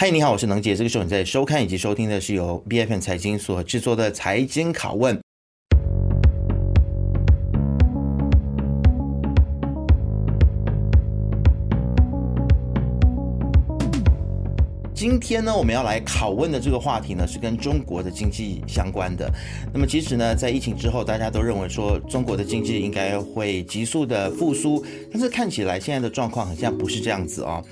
嗨，你好，我是能杰。这个时候你在收看以及收听的是由 B F N 财经所制作的财经拷问。今天呢，我们要来拷问的这个话题呢，是跟中国的经济相关的。那么，其实呢，在疫情之后，大家都认为说中国的经济应该会急速的复苏，但是看起来现在的状况好像不是这样子哦。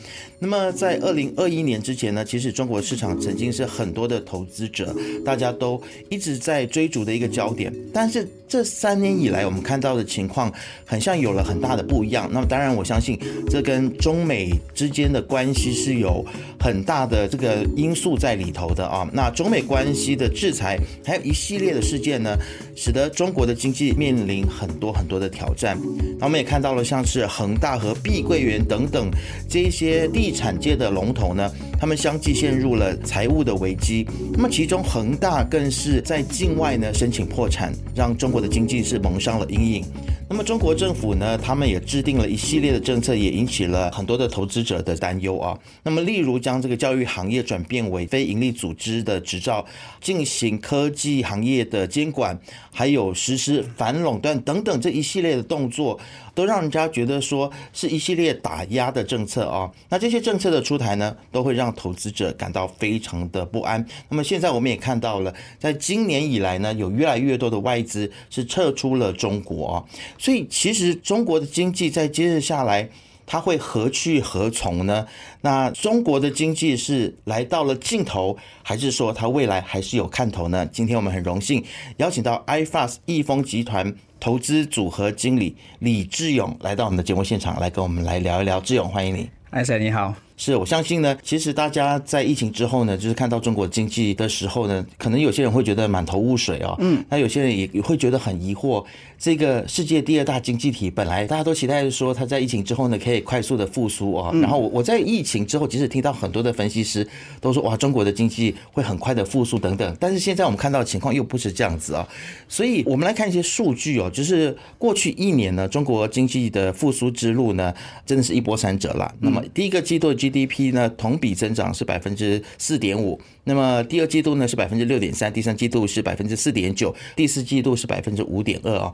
那么，在二零二一年之前呢，其实中国市场曾经是很多的投资者大家都一直在追逐的一个焦点，但是这三年以来，我们看到的情况很像有了很大的不一样。那么，当然，我相信这跟中美之间的关系是有很大的。这个因素在里头的啊，那中美关系的制裁，还有一系列的事件呢，使得中国的经济面临很多很多的挑战。那我们也看到了，像是恒大和碧桂园等等这一些地产界的龙头呢，他们相继陷入了财务的危机。那么其中恒大更是在境外呢申请破产，让中国的经济是蒙上了阴影。那么中国政府呢，他们也制定了一系列的政策，也引起了很多的投资者的担忧啊。那么例如将这个教育行业转变为非营利组织的执照，进行科技行业的监管，还有实施反垄断等等这一系列的动作，都让人家觉得说是一系列打压的政策啊。那这些政策的出台呢，都会让投资者感到非常的不安。那么现在我们也看到了，在今年以来呢，有越来越多的外资是撤出了中国啊。所以，其实中国的经济在接着下来，它会何去何从呢？那中国的经济是来到了尽头，还是说它未来还是有看头呢？今天我们很荣幸邀请到 iFAST 易丰集团投资组合经理李志勇来到我们的节目现场，来跟我们来聊一聊。志勇，欢迎你。艾塞你好。是我相信呢，其实大家在疫情之后呢，就是看到中国经济的时候呢，可能有些人会觉得满头雾水哦，嗯，那有些人也也会觉得很疑惑。这个世界第二大经济体，本来大家都期待说它在疫情之后呢，可以快速的复苏哦。然后我我在疫情之后，即使听到很多的分析师都说哇，中国的经济会很快的复苏等等，但是现在我们看到的情况又不是这样子啊。所以我们来看一些数据哦，就是过去一年呢，中国经济的复苏之路呢，真的是一波三折了。那么第一个季度的 GDP 呢，同比增长是百分之四点五，那么第二季度呢是百分之六点三，第三季度是百分之四点九，第四季度是百分之五点二啊。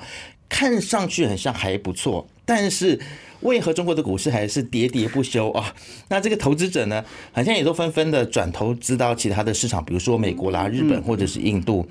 看上去很像还不错，但是为何中国的股市还是喋喋不休啊？那这个投资者呢，好像也都纷纷的转投资到其他的市场，比如说美国啦、日本或者是印度。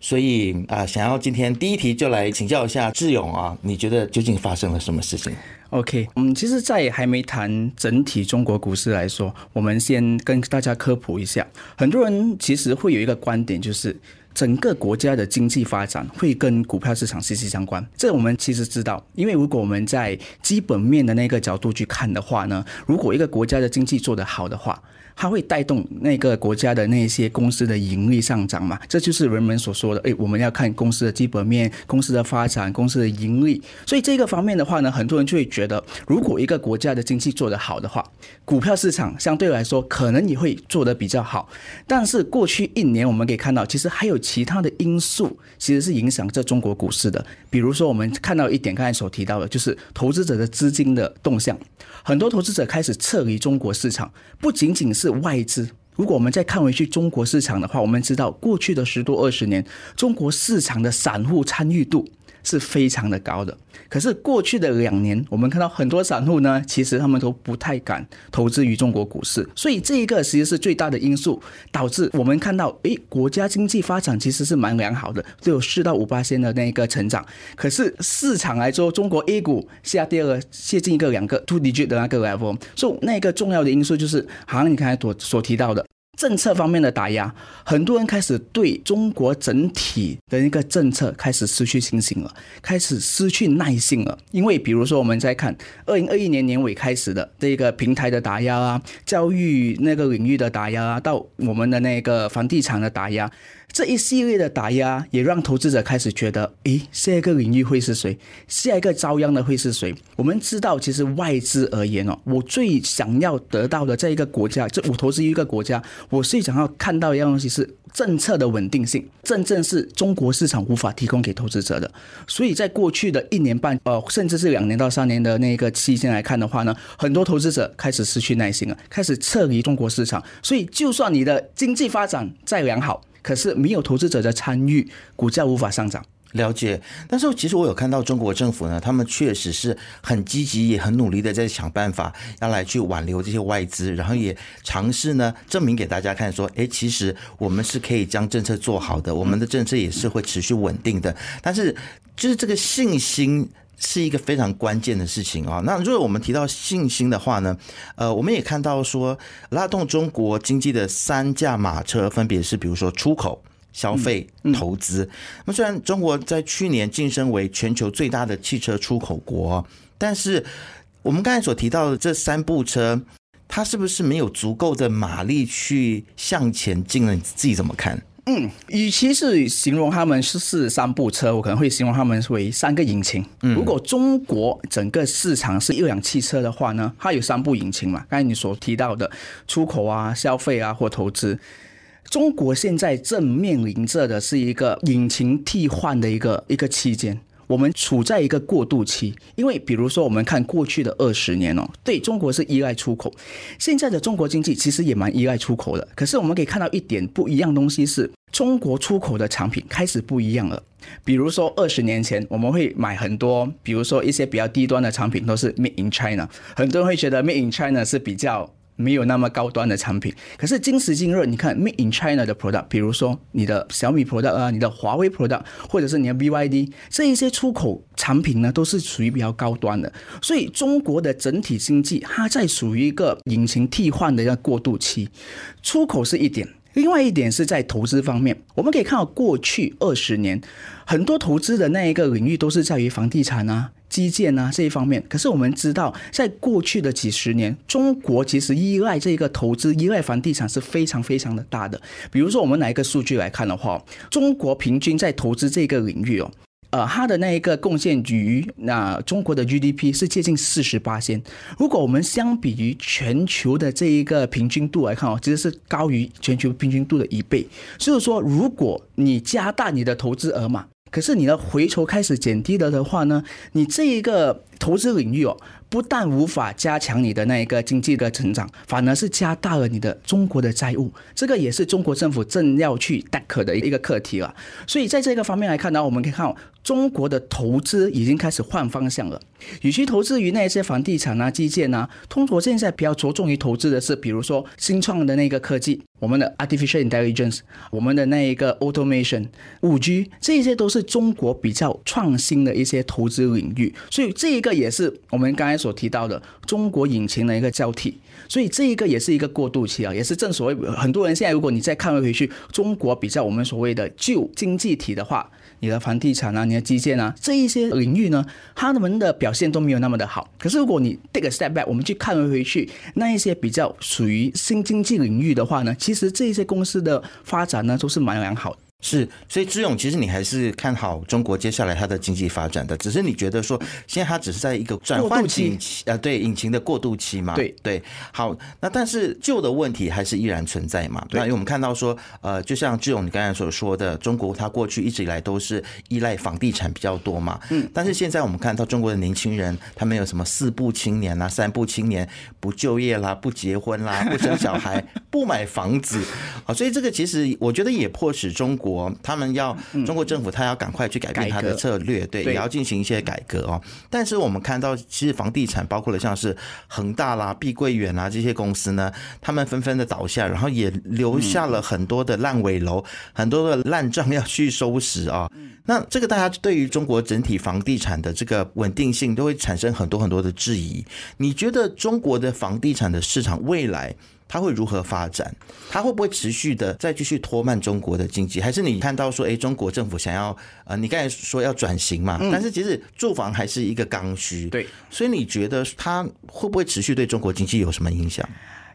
所以啊，想要今天第一题就来请教一下志勇啊，你觉得究竟发生了什么事情？OK，嗯，其实，在还没谈整体中国股市来说，我们先跟大家科普一下。很多人其实会有一个观点，就是。整个国家的经济发展会跟股票市场息息相关，这我们其实知道，因为如果我们在基本面的那个角度去看的话呢，如果一个国家的经济做得好的话，它会带动那个国家的那些公司的盈利上涨嘛，这就是人们所说的，诶，我们要看公司的基本面、公司的发展、公司的盈利。所以这个方面的话呢，很多人就会觉得，如果一个国家的经济做得好的话，股票市场相对来说可能也会做得比较好。但是过去一年我们可以看到，其实还有其他的因素，其实是影响这中国股市的。比如说我们看到一点，刚才所提到的，就是投资者的资金的动向，很多投资者开始撤离中国市场，不仅仅是外资，如果我们再看回去中国市场的话，我们知道过去的十多二十年，中国市场的散户参与度。是非常的高的，可是过去的两年，我们看到很多散户呢，其实他们都不太敢投资于中国股市，所以这一个其实是最大的因素，导致我们看到，诶，国家经济发展其实是蛮良好的，都有四到五八千的那一个成长，可是市场来说，中国 A 股下跌了接近一个两个 two digit 的那个 level，所以那个重要的因素就是，好像你刚才所所提到的。政策方面的打压，很多人开始对中国整体的一个政策开始失去信心了，开始失去耐性了。因为比如说我们在看二零二一年年尾开始的这个平台的打压啊，教育那个领域的打压啊，到我们的那个房地产的打压。这一系列的打压也让投资者开始觉得，诶，下一个领域会是谁？下一个遭殃的会是谁？我们知道，其实外资而言哦，我最想要得到的这一个国家，这我投资一个国家，我最想要看到一样东西是政策的稳定性，真正是中国市场无法提供给投资者的。所以在过去的一年半，呃，甚至是两年到三年的那个期间来看的话呢，很多投资者开始失去耐心了，开始撤离中国市场。所以，就算你的经济发展再良好，可是没有投资者的参与，股价无法上涨。了解，但是其实我有看到中国政府呢，他们确实是很积极也很努力的在想办法要来去挽留这些外资，然后也尝试呢证明给大家看说，哎，其实我们是可以将政策做好的，我们的政策也是会持续稳定的。但是就是这个信心是一个非常关键的事情啊。那如果我们提到信心的话呢，呃，我们也看到说拉动中国经济的三驾马车分别是，比如说出口。消费、投资。那么，虽然中国在去年晋升为全球最大的汽车出口国，但是我们刚才所提到的这三部车，它是不是没有足够的马力去向前进呢？你自己怎么看？嗯，与其是形容他们是是三部车，我可能会形容他们为三个引擎。如果中国整个市场是一辆汽车的话呢，它有三部引擎嘛？刚才你所提到的出口啊、消费啊或投资。中国现在正面临着的是一个引擎替换的一个一个期间，我们处在一个过渡期。因为比如说，我们看过去的二十年哦，对中国是依赖出口，现在的中国经济其实也蛮依赖出口的。可是我们可以看到一点不一样东西是，中国出口的产品开始不一样了。比如说二十年前我们会买很多，比如说一些比较低端的产品都是 Made in China，很多人会觉得 Made in China 是比较。没有那么高端的产品，可是今时今日，你看 Made in China 的 product，比如说你的小米 product 啊，你的华为 product，或者是你的 BYD，这一些出口产品呢，都是属于比较高端的。所以中国的整体经济，它在属于一个引擎替换的一个过渡期。出口是一点，另外一点是在投资方面，我们可以看到过去二十年，很多投资的那一个领域都是在于房地产啊。基建啊这一方面，可是我们知道，在过去的几十年，中国其实依赖这个投资、依赖房地产是非常非常的大的。比如说，我们拿一个数据来看的话，中国平均在投资这个领域哦，呃，它的那一个贡献于那中国的 GDP 是接近四十八仙。如果我们相比于全球的这一个平均度来看哦，其实是高于全球平均度的一倍。所以说，如果你加大你的投资额嘛。可是你的回酬开始减低了的话呢，你这一个投资领域哦，不但无法加强你的那一个经济的成长，反而是加大了你的中国的债务。这个也是中国政府正要去 d a c k 的一个课题了。所以在这个方面来看呢，我们可以看到中国的投资已经开始换方向了。与其投资于那些房地产啊、基建啊，中国现在比较着重于投资的是，比如说新创的那个科技。我们的 artificial intelligence，我们的那一个 automation，五 G，这些都是中国比较创新的一些投资领域，所以这一个也是我们刚才所提到的中国引擎的一个交替，所以这一个也是一个过渡期啊，也是正所谓很多人现在如果你再看回回去，中国比较我们所谓的旧经济体的话。你的房地产啊，你的基建啊，这一些领域呢，他们的表现都没有那么的好。可是如果你 take a step back，我们去看回去，那一些比较属于新经济领域的话呢，其实这一些公司的发展呢，都是蛮良好的。是，所以志勇，其实你还是看好中国接下来它的经济发展的，只是你觉得说，现在它只是在一个转换期，呃，对，引擎的过渡期嘛。对对，好，那但是旧的问题还是依然存在嘛。对，那因为我们看到说，呃，就像志勇你刚才所说的，中国它过去一直以来都是依赖房地产比较多嘛。嗯。但是现在我们看到中国的年轻人，他们有什么四不青年啊，三不青年，不就业啦，不结婚啦，不生小孩，不买房子啊，所以这个其实我觉得也迫使中国。国他们要中国政府，他要赶快去改变他的策略，对，也要进行一些改革哦。但是我们看到，其实房地产包括了像是恒大啦、碧桂园啊这些公司呢，他们纷纷的倒下，然后也留下了很多的烂尾楼、很多的烂账要去收拾啊。那这个大家对于中国整体房地产的这个稳定性都会产生很多很多的质疑。你觉得中国的房地产的市场未来？它会如何发展？它会不会持续的再继续拖慢中国的经济？还是你看到说，哎，中国政府想要呃，你刚才说要转型嘛？但是其实住房还是一个刚需。对，所以你觉得它会不会持续对中国经济有什么影响？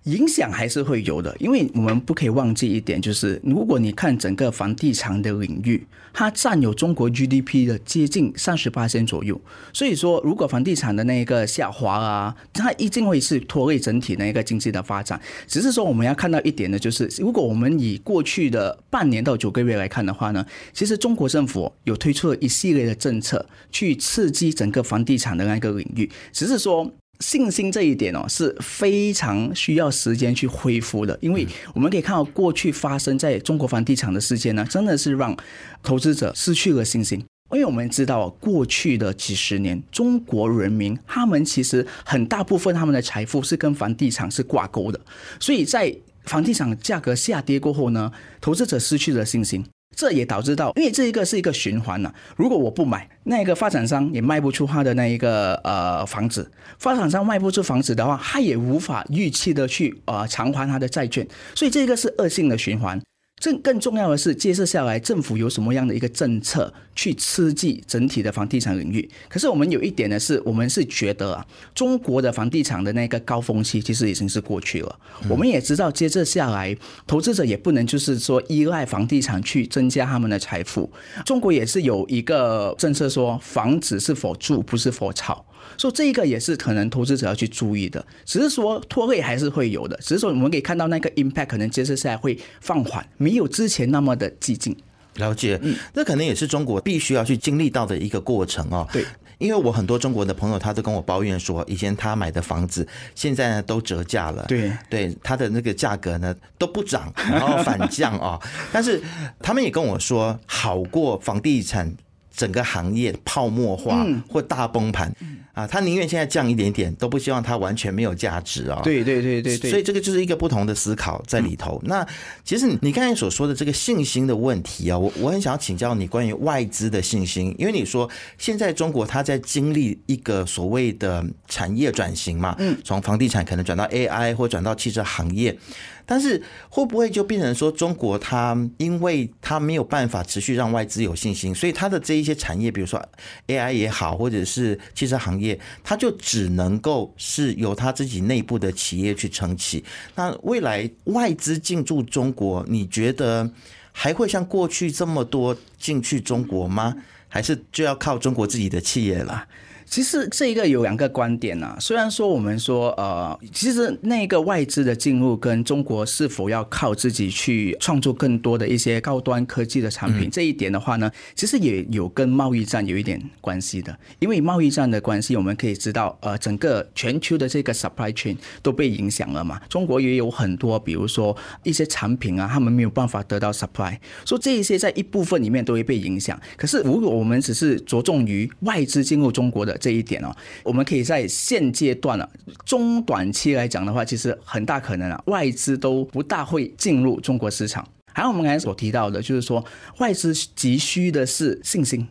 影响还是会有的，因为我们不可以忘记一点，就是如果你看整个房地产的领域，它占有中国 GDP 的接近三十八%左右。所以说，如果房地产的那一个下滑啊，它一定会是拖累整体的一个经济的发展。只是说，我们要看到一点呢，就是如果我们以过去的半年到九个月来看的话呢，其实中国政府有推出了一系列的政策去刺激整个房地产的那个领域，只是说。信心这一点哦，是非常需要时间去恢复的，因为我们可以看到过去发生在中国房地产的事件呢，真的是让投资者失去了信心。因为我们知道，过去的几十年，中国人民他们其实很大部分他们的财富是跟房地产是挂钩的，所以在房地产价格下跌过后呢，投资者失去了信心。这也导致到，因为这一个是一个循环呢、如果我不买，那个发展商也卖不出他的那一个呃房子，发展商卖不出房子的话，他也无法预期的去呃偿还他的债券，所以这个是恶性的循环。更更重要的是，接着下来政府有什么样的一个政策去刺激整体的房地产领域？可是我们有一点呢，是我们是觉得啊，中国的房地产的那个高峰期其实已经是过去了。我们也知道，接着下来，投资者也不能就是说依赖房地产去增加他们的财富。中国也是有一个政策说，房子是否住，不是否炒。所以这一个也是可能投资者要去注意的，只是说拖累还是会有的，只是说我们可以看到那个 impact 可能接着下来会放缓，没有之前那么的激进。了解，嗯，这可能也是中国必须要去经历到的一个过程哦。对，因为我很多中国的朋友，他都跟我抱怨说，以前他买的房子现在呢都折价了，对，对，他的那个价格呢都不涨，然后反降啊、哦。但是他们也跟我说，好过房地产。整个行业泡沫化或大崩盘啊，他宁愿现在降一点点，都不希望它完全没有价值啊。对对对对对，所以这个就是一个不同的思考在里头。那其实你刚才所说的这个信心的问题啊，我我很想要请教你关于外资的信心，因为你说现在中国它在经历一个所谓的产业转型嘛，嗯，从房地产可能转到 AI 或转到汽车行业。但是会不会就变成说，中国它因为它没有办法持续让外资有信心，所以它的这一些产业，比如说 AI 也好，或者是汽车行业，它就只能够是由它自己内部的企业去撑起。那未来外资进驻中国，你觉得还会像过去这么多进去中国吗？还是就要靠中国自己的企业了？其实这一个有两个观点呐、啊。虽然说我们说呃，其实那个外资的进入跟中国是否要靠自己去创作更多的一些高端科技的产品，这一点的话呢，其实也有跟贸易战有一点关系的。因为贸易战的关系，我们可以知道，呃，整个全球的这个 supply chain 都被影响了嘛。中国也有很多，比如说一些产品啊，他们没有办法得到 supply，所以这一些在一部分里面都会被影响。可是如果我们只是着重于外资进入中国的，这一点哦，我们可以在现阶段啊，中短期来讲的话，其实很大可能啊，外资都不大会进入中国市场。还有我们刚才所提到的，就是说外资急需的是信心，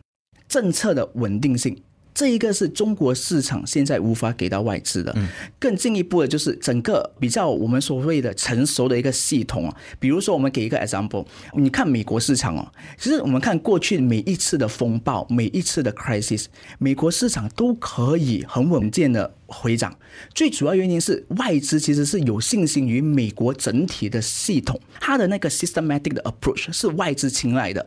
政策的稳定性。这一个是中国市场现在无法给到外资的。更进一步的就是整个比较我们所谓的成熟的一个系统啊，比如说我们给一个 example，你看美国市场哦，其实我们看过去每一次的风暴，每一次的 crisis，美国市场都可以很稳健的回涨。最主要原因是外资其实是有信心于美国整体的系统，它的那个 systematic 的 approach 是外资青睐的。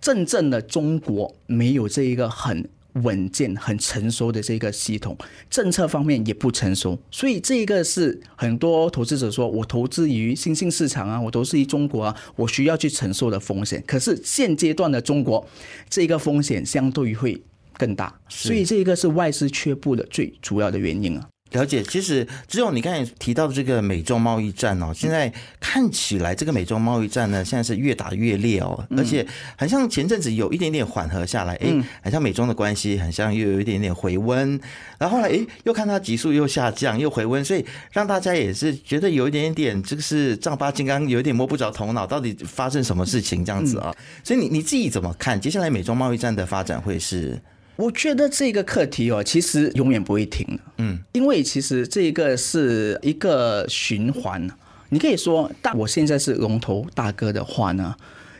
真正的中国没有这一个很。稳健、很成熟的这个系统，政策方面也不成熟，所以这一个是很多投资者说，我投资于新兴市场啊，我投资于中国啊，我需要去承受的风险。可是现阶段的中国，这个风险相对于会更大，所以这一个是外资却步的最主要的原因啊。了解，其实只有你刚才提到的这个美中贸易战哦，现在看起来这个美中贸易战呢，现在是越打越烈哦，而且好像前阵子有一点点缓和下来，哎，好像美中的关系好像又有一点点回温，然后后来哎又看它急速又下降又回温，所以让大家也是觉得有一点点这个是丈八金刚有一点摸不着头脑，到底发生什么事情这样子啊？所以你你自己怎么看接下来美中贸易战的发展会是？我觉得这个课题哦，其实永远不会停的。嗯，因为其实这个是一个循环。你可以说，但我现在是龙头大哥的话呢，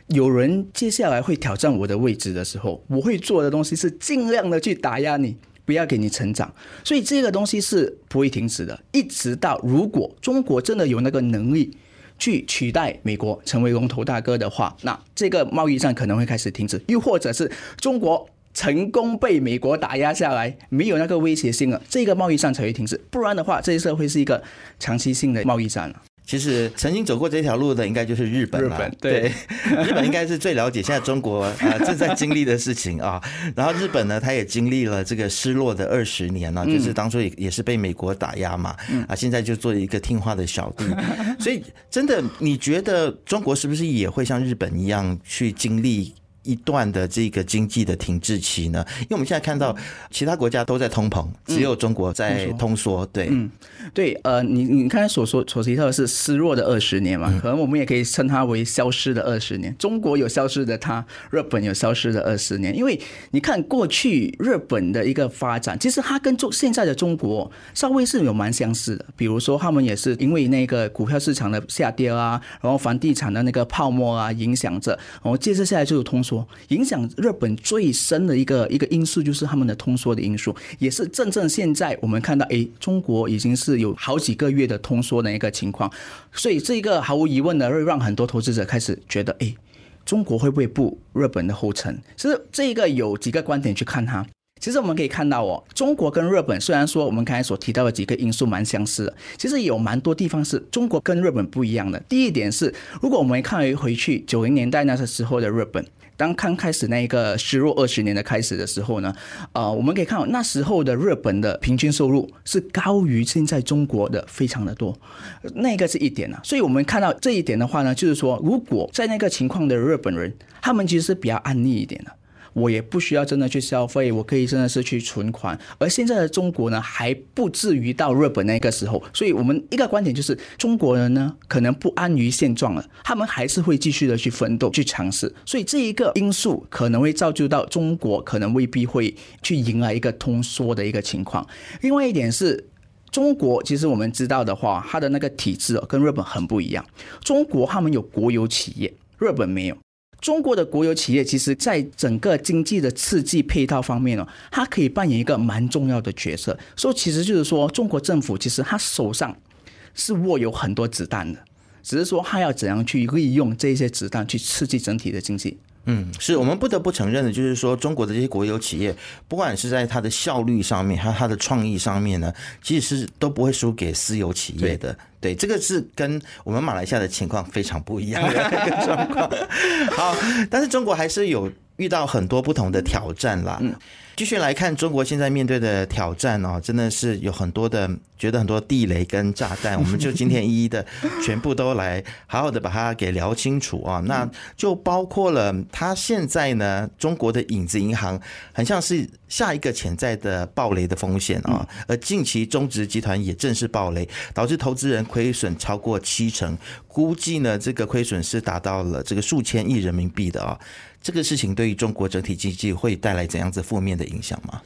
有人接下来会挑战我的位置的时候，我会做的东西是尽量的去打压你，不要给你成长。所以这个东西是不会停止的，一直到如果中国真的有那个能力去取代美国成为龙头大哥的话，那这个贸易战可能会开始停止，又或者是中国成功被美国打压下来，没有那个威胁性了，这个贸易战才会停止。不然的话，这一次会是一个长期性的贸易战了。其实曾经走过这条路的应该就是日本了。日本对，日本应该是最了解现在中国啊、呃、正在经历的事情啊。然后日本呢，他也经历了这个失落的二十年了，就是当初也也是被美国打压嘛，啊，现在就做一个听话的小弟。所以真的，你觉得中国是不是也会像日本一样去经历？一段的这个经济的停滞期呢？因为我们现在看到其他国家都在通膨，只有中国在通缩。对，嗯，对，呃，你你刚才所说所提到的是失落的二十年嘛？可能我们也可以称它为消失的二十年。中国有消失的它，日本有消失的二十年。因为你看过去日本的一个发展，其实它跟中现在的中国稍微是有蛮相似的。比如说，他们也是因为那个股票市场的下跌啊，然后房地产的那个泡沫啊影响着，然后接着下来就是通缩。影响日本最深的一个一个因素就是他们的通缩的因素，也是正正现在我们看到，哎，中国已经是有好几个月的通缩的一个情况，所以这一个毫无疑问的会让很多投资者开始觉得，哎，中国会不会步日本的后尘？其实这一个有几个观点去看它。其实我们可以看到哦，中国跟日本虽然说我们刚才所提到的几个因素蛮相似的，其实有蛮多地方是中国跟日本不一样的。第一点是，如果我们看回去九零年代那时候的日本，当刚开始那一个失落二十年的开始的时候呢，呃，我们可以看到那时候的日本的平均收入是高于现在中国的非常的多，那个是一点啊。所以我们看到这一点的话呢，就是说如果在那个情况的日本人，他们其实是比较安逸一点的。我也不需要真的去消费，我可以真的是去存款。而现在的中国呢，还不至于到日本那个时候。所以，我们一个观点就是，中国人呢，可能不安于现状了，他们还是会继续的去奋斗、去尝试。所以，这一个因素可能会造就到中国可能未必会去迎来一个通缩的一个情况。另外一点是，中国其实我们知道的话，它的那个体制跟日本很不一样。中国他们有国有企业，日本没有。中国的国有企业，其实在整个经济的刺激配套方面呢，它可以扮演一个蛮重要的角色。所以，其实就是说，中国政府其实他手上是握有很多子弹的，只是说他要怎样去利用这些子弹去刺激整体的经济。嗯，是我们不得不承认的，就是说，中国的这些国有企业，不管是在它的效率上面，还有它的创意上面呢，其实是都不会输给私有企业的。对，这个是跟我们马来西亚的情况非常不一样的 一个状况。好，但是中国还是有遇到很多不同的挑战啦。嗯。继续来看中国现在面对的挑战哦，真的是有很多的，觉得很多地雷跟炸弹，我们就今天一一的全部都来好好的把它给聊清楚啊。那就包括了它现在呢，中国的影子银行很像是下一个潜在的暴雷的风险啊。而近期中植集团也正式暴雷，导致投资人亏损超过七成，估计呢这个亏损是达到了这个数千亿人民币的啊。这个事情对于中国整体经济会带来怎样子负面的影响吗？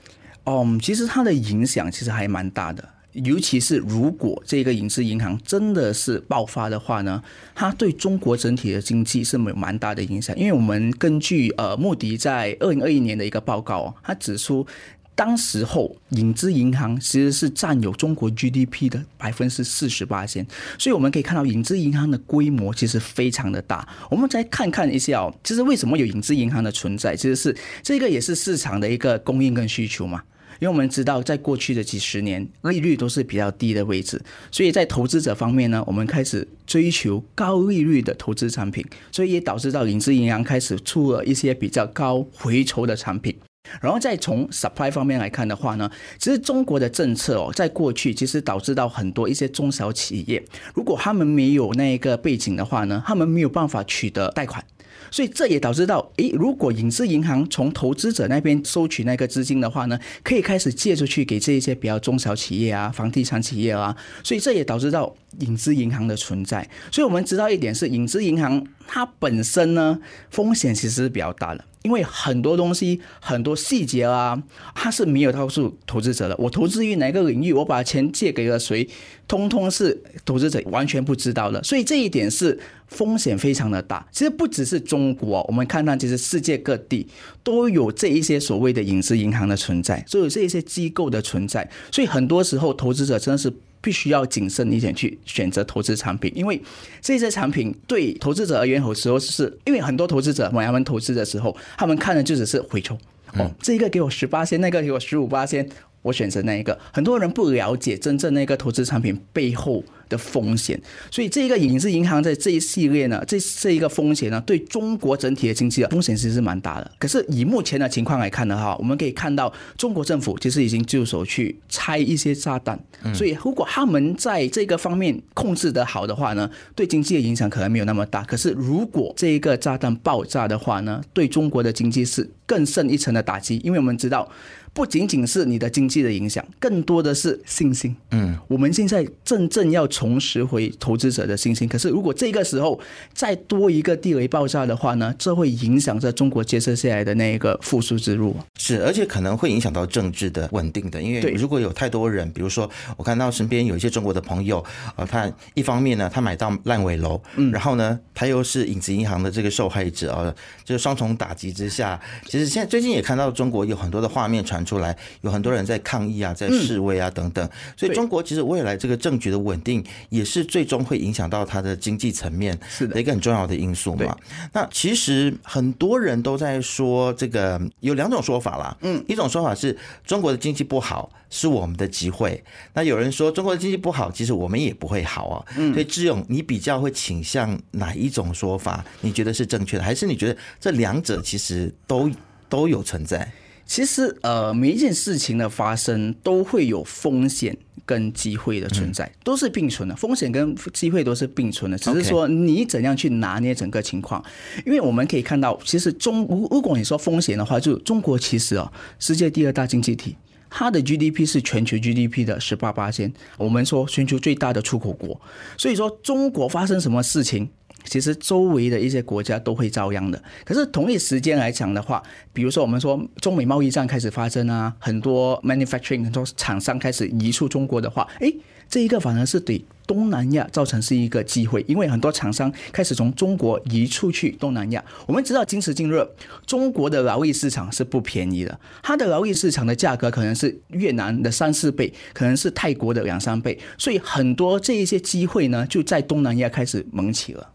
嗯，其实它的影响其实还蛮大的，尤其是如果这个影子银行真的是爆发的话呢，它对中国整体的经济是没有蛮大的影响。因为我们根据呃穆迪在二零二一年的一个报告，他指出。当时候，影子银行其实是占有中国 GDP 的百分之四十八先，所以我们可以看到影子银行的规模其实非常的大。我们再看看一下哦，其实为什么有影子银行的存在，其实是这个也是市场的一个供应跟需求嘛。因为我们知道，在过去的几十年，利率都是比较低的位置，所以在投资者方面呢，我们开始追求高利率的投资产品，所以也导致到影子银行开始出了一些比较高回酬的产品。然后再从 supply 方面来看的话呢，其实中国的政策哦，在过去其实导致到很多一些中小企业，如果他们没有那个背景的话呢，他们没有办法取得贷款，所以这也导致到，诶，如果影子银行从投资者那边收取那个资金的话呢，可以开始借出去给这一些比较中小企业啊、房地产企业啊，所以这也导致到影子银行的存在。所以我们知道一点是，影子银行它本身呢，风险其实是比较大的。因为很多东西、很多细节啊，它是没有告诉投资者的。我投资于哪个领域，我把钱借给了谁，通通是投资者完全不知道的。所以这一点是风险非常的大。其实不只是中国，我们看到其实世界各地都有这一些所谓的影子银行的存在，都有这一些机构的存在。所以很多时候，投资者真的是。必须要谨慎一点去选择投资产品，因为这些产品对投资者而言，有时候是因为很多投资者买他们投资的时候，他们看的就只是回抽，哦，这一个给我十八仙，那个给我十五八仙，我选择那一个。很多人不了解真正那个投资产品背后的风险，所以这一个影子银行在这一系列呢，这这一个风险呢，对中国整体的经济的风险其实是蛮大的。可是以目前的情况来看的话，我们可以看到中国政府其实已经就手去拆一些炸弹，所以如果他们在这个方面控制得好的话呢，对经济的影响可能没有那么大。可是如果这一个炸弹爆炸的话呢，对中国的经济是更深一层的打击，因为我们知道。不仅仅是你的经济的影响，更多的是信心。嗯，我们现在真正要重拾回投资者的信心。可是，如果这个时候再多一个地雷爆炸的话呢，这会影响着中国建设下来的那一个复苏之路。是，而且可能会影响到政治的稳定的。因为如果有太多人，比如说我看到身边有一些中国的朋友，呃，他一方面呢，他买到烂尾楼，嗯，然后呢，他又是影子银行的这个受害者啊，就是双重打击之下，其实现在最近也看到中国有很多的画面传。出来有很多人在抗议啊，在示威啊等等，所以中国其实未来这个政局的稳定也是最终会影响到它的经济层面的。一个很重要的因素嘛。那其实很多人都在说这个有两种说法啦，嗯，一种说法是中国的经济不好是我们的机会，那有人说中国的经济不好，其实我们也不会好啊。嗯。所以志勇，你比较会倾向哪一种说法？你觉得是正确的，还是你觉得这两者其实都都有存在？其实，呃，每一件事情的发生都会有风险跟机会的存在，都是并存的。风险跟机会都是并存的，只是说你怎样去拿捏整个情况。因为我们可以看到，其实中如如果你说风险的话，就中国其实哦，世界第二大经济体，它的 GDP 是全球 GDP 的十八八千。我们说全球最大的出口国，所以说中国发生什么事情，其实周围的一些国家都会遭殃的。可是同一时间来讲的话，比如说我们说中美贸易战开始发生啊，很多 manufacturing 很多厂商开始移出中国的话，诶，这一个反而是对东南亚造成是一个机会，因为很多厂商开始从中国移出去东南亚。我们知道今时今日中国的劳力市场是不便宜的，它的劳力市场的价格可能是越南的三四倍，可能是泰国的两三倍，所以很多这一些机会呢就在东南亚开始萌起了。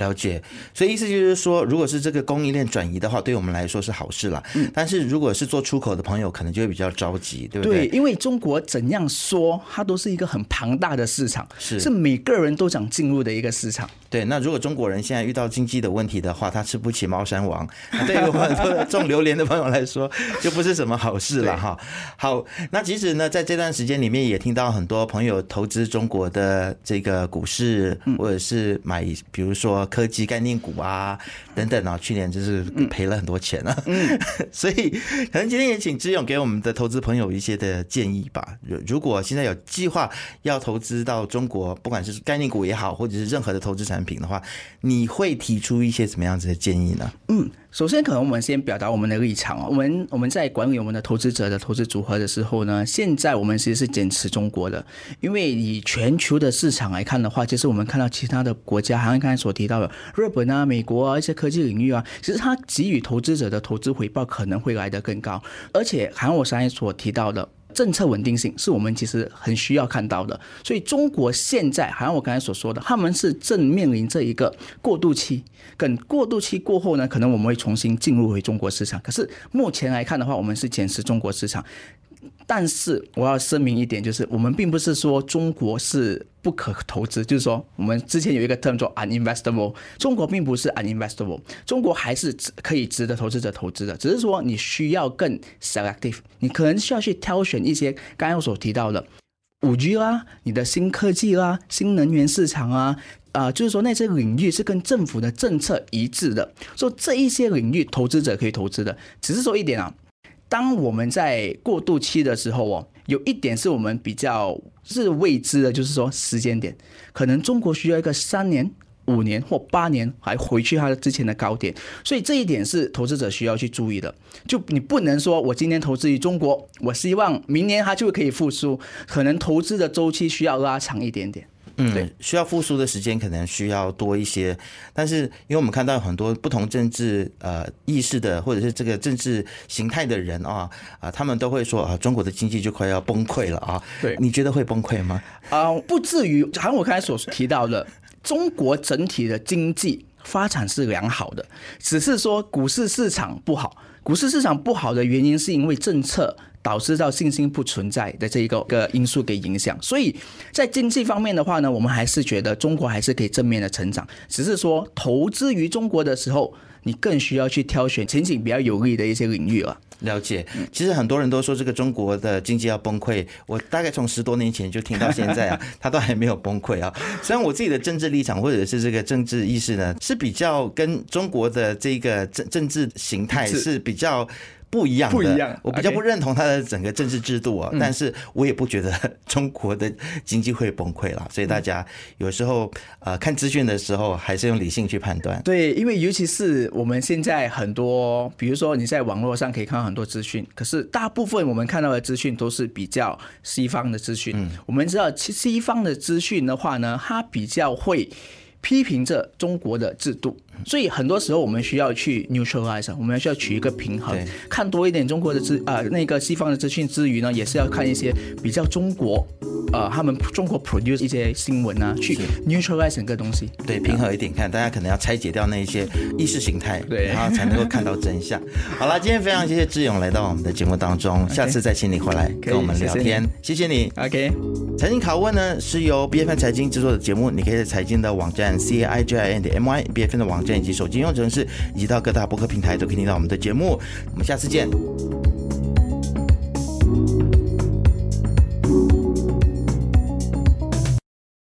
了解，所以意思就是说，如果是这个供应链转移的话，对我们来说是好事啦。嗯，但是如果是做出口的朋友，可能就会比较着急，对不对？对，因为中国怎样说，它都是一个很庞大的市场，是是每个人都想进入的一个市场。对，那如果中国人现在遇到经济的问题的话，他吃不起猫山王，对于我们很多种榴莲的朋友来说，就不是什么好事了哈。好，那其实呢，在这段时间里面，也听到很多朋友投资中国的这个股市，或者是买，比如说。科技概念股啊，等等啊，去年就是赔了很多钱啊，嗯，所以可能今天也请志勇给我们的投资朋友一些的建议吧。如果现在有计划要投资到中国，不管是概念股也好，或者是任何的投资产品的话，你会提出一些什么样子的建议呢？嗯。首先，可能我们先表达我们的立场哦。我们我们在管理我们的投资者的投资组合的时候呢，现在我们其实是坚持中国的，因为以全球的市场来看的话，其实我们看到其他的国家，好像刚才所提到的日本啊、美国啊一些科技领域啊，其实它给予投资者的投资回报可能会来得更高，而且，好像我刚才所提到的。政策稳定性是我们其实很需要看到的，所以中国现在好像我刚才所说的，他们是正面临这一个过渡期，等过渡期过后呢，可能我们会重新进入回中国市场。可是目前来看的话，我们是减持中国市场。但是我要声明一点，就是我们并不是说中国是不可投资，就是说我们之前有一个 term 做 uninvestable，中国并不是 uninvestable，中国还是可以值得投资者投资的，只是说你需要更 selective，你可能需要去挑选一些刚刚我所提到的五 G 啦，你的新科技啦，新能源市场啊，啊、呃，就是说那些领域是跟政府的政策一致的，说这一些领域投资者可以投资的，只是说一点啊。当我们在过渡期的时候哦，有一点是我们比较是未知的，就是说时间点，可能中国需要一个三年、五年或八年还回去它之前的高点，所以这一点是投资者需要去注意的。就你不能说我今天投资于中国，我希望明年它就可以复苏，可能投资的周期需要拉长一点点。嗯，对，需要复苏的时间可能需要多一些，但是因为我们看到很多不同政治呃意识的或者是这个政治形态的人啊啊，他们都会说啊，中国的经济就快要崩溃了啊。对，你觉得会崩溃吗？啊，不至于。像我刚才所提到的，中国整体的经济发展是良好的，只是说股市市场不好。股市市场不好的原因是因为政策。导致到信心不存在的这一个个因素给影响，所以在经济方面的话呢，我们还是觉得中国还是可以正面的成长，只是说投资于中国的时候，你更需要去挑选前景比较有利的一些领域了。了解，其实很多人都说这个中国的经济要崩溃，我大概从十多年前就听到现在啊，它都还没有崩溃啊。虽然我自己的政治立场或者是这个政治意识呢，是比较跟中国的这个政政治形态是比较。不一样的，不一样。我比较不认同他的整个政治制度啊，但是我也不觉得中国的经济会崩溃了。所以大家有时候呃看资讯的时候，还是用理性去判断。对，因为尤其是我们现在很多，比如说你在网络上可以看到很多资讯，可是大部分我们看到的资讯都是比较西方的资讯。嗯，我们知道西西方的资讯的话呢，它比较会批评着中国的制度。所以很多时候我们需要去 neutralize，我们需要取一个平衡，看多一点中国的资啊、呃、那个西方的资讯之余呢，也是要看一些比较中国呃他们中国 produce 一些新闻啊，去 neutralize 整个东西，对，平衡一点看，大家可能要拆解掉那一些意识形态，对，然后才能够看到真相。好了，今天非常谢谢志勇来到我们的节目当中，下次再请你回来跟我们聊天，谢谢你。OK，财经拷问呢是由 BFM 财经制作的节目，你可以在财经的网站 C A I J I N 的 M Y BFM 的网站以及手机应用程式，以及到各大博客平台都可以听到我们的节目。我们下次见。